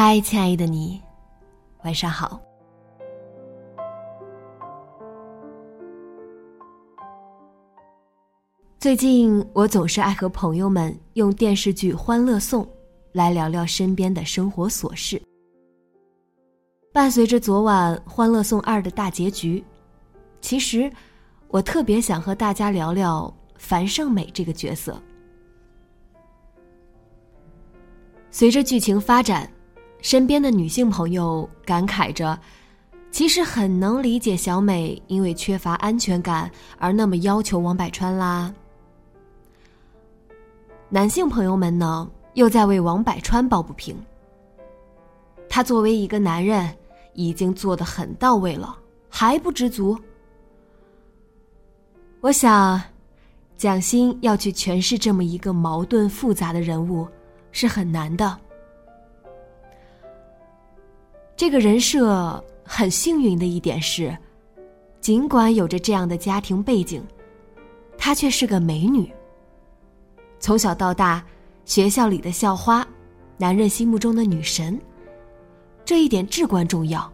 嗨，亲爱的你，晚上好。最近我总是爱和朋友们用电视剧《欢乐颂》来聊聊身边的生活琐事。伴随着昨晚《欢乐颂二》的大结局，其实我特别想和大家聊聊樊胜美这个角色。随着剧情发展。身边的女性朋友感慨着，其实很能理解小美因为缺乏安全感而那么要求王百川啦。男性朋友们呢，又在为王百川抱不平。他作为一个男人，已经做的很到位了，还不知足？我想，蒋欣要去诠释这么一个矛盾复杂的人物，是很难的。这个人设很幸运的一点是，尽管有着这样的家庭背景，她却是个美女。从小到大，学校里的校花，男人心目中的女神，这一点至关重要。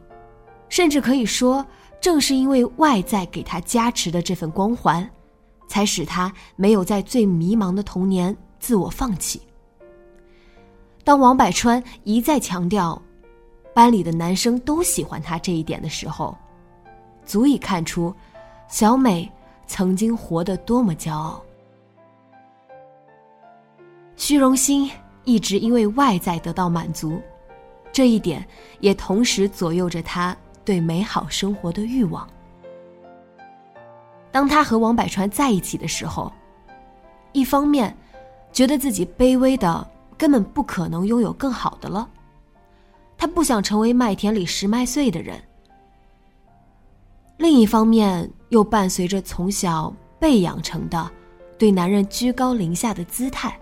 甚至可以说，正是因为外在给她加持的这份光环，才使她没有在最迷茫的童年自我放弃。当王百川一再强调。班里的男生都喜欢她这一点的时候，足以看出小美曾经活得多么骄傲。虚荣心一直因为外在得到满足，这一点也同时左右着她对美好生活的欲望。当她和王百川在一起的时候，一方面觉得自己卑微的根本不可能拥有更好的了。他不想成为麦田里拾麦穗的人。另一方面，又伴随着从小被养成的对男人居高临下的姿态，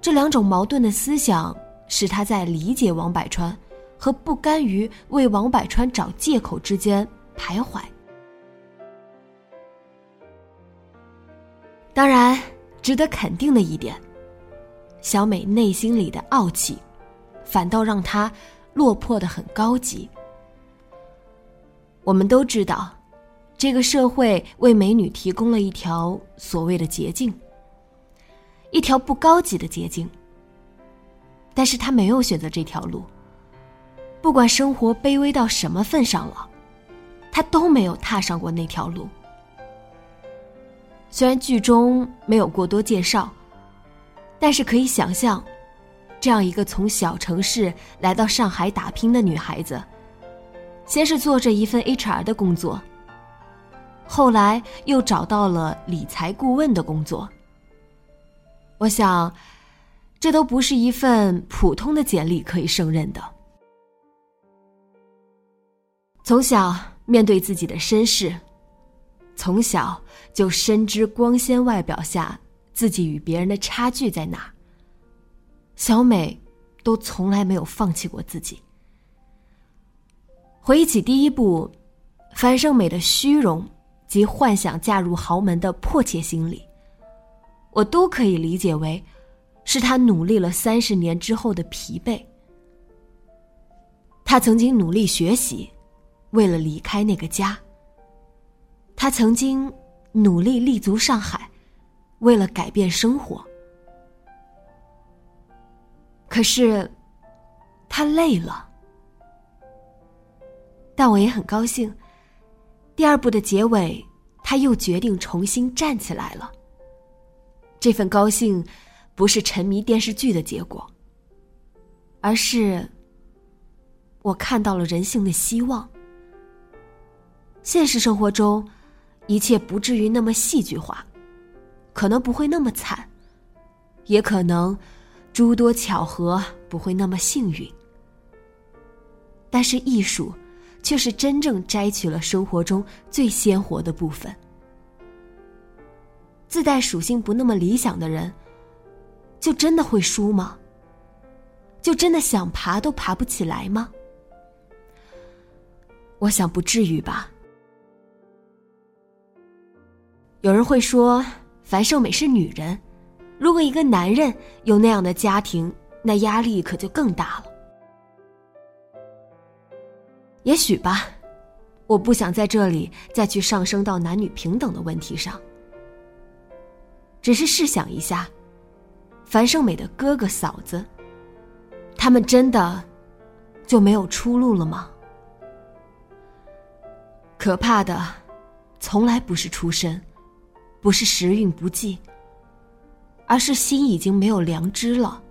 这两种矛盾的思想使他在理解王百川和不甘于为王百川找借口之间徘徊。当然，值得肯定的一点，小美内心里的傲气。反倒让她落魄的很高级。我们都知道，这个社会为美女提供了一条所谓的捷径，一条不高级的捷径。但是她没有选择这条路。不管生活卑微到什么份上了，她都没有踏上过那条路。虽然剧中没有过多介绍，但是可以想象。这样一个从小城市来到上海打拼的女孩子，先是做着一份 HR 的工作，后来又找到了理财顾问的工作。我想，这都不是一份普通的简历可以胜任的。从小面对自己的身世，从小就深知光鲜外表下自己与别人的差距在哪。小美，都从来没有放弃过自己。回忆起第一部，樊胜美的虚荣及幻想嫁入豪门的迫切心理，我都可以理解为，是她努力了三十年之后的疲惫。她曾经努力学习，为了离开那个家。她曾经努力立足上海，为了改变生活。可是，他累了。但我也很高兴，第二部的结尾，他又决定重新站起来了。这份高兴，不是沉迷电视剧的结果，而是我看到了人性的希望。现实生活中，一切不至于那么戏剧化，可能不会那么惨，也可能诸多巧合不会那么幸运。但是艺术。却是真正摘取了生活中最鲜活的部分。自带属性不那么理想的人，就真的会输吗？就真的想爬都爬不起来吗？我想不至于吧。有人会说，樊胜美是女人，如果一个男人有那样的家庭，那压力可就更大了。也许吧，我不想在这里再去上升到男女平等的问题上。只是试想一下，樊胜美的哥哥嫂子，他们真的就没有出路了吗？可怕的，从来不是出身，不是时运不济，而是心已经没有良知了。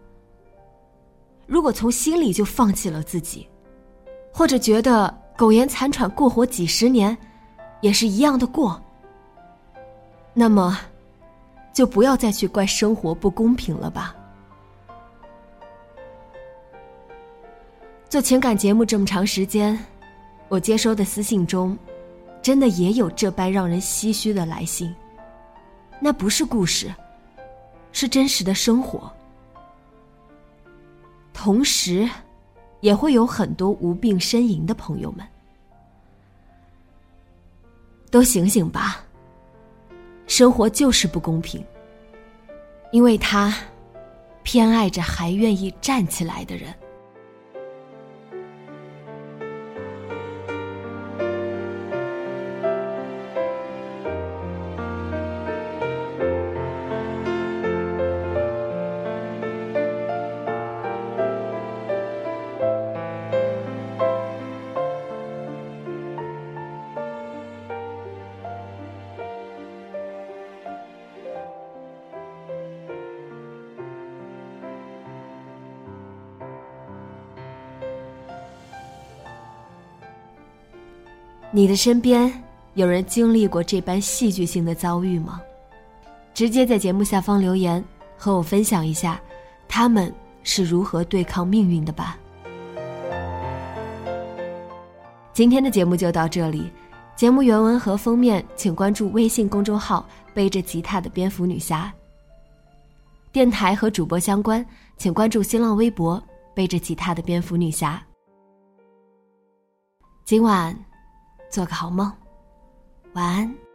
如果从心里就放弃了自己。或者觉得苟延残喘过活几十年，也是一样的过。那么，就不要再去怪生活不公平了吧。做情感节目这么长时间，我接收的私信中，真的也有这般让人唏嘘的来信。那不是故事，是真实的生活。同时。也会有很多无病呻吟的朋友们，都醒醒吧！生活就是不公平，因为他偏爱着还愿意站起来的人。你的身边有人经历过这般戏剧性的遭遇吗？直接在节目下方留言，和我分享一下，他们是如何对抗命运的吧。今天的节目就到这里，节目原文和封面请关注微信公众号“背着吉他的蝙蝠女侠”。电台和主播相关，请关注新浪微博“背着吉他的蝙蝠女侠”。今晚。做个好梦，晚安。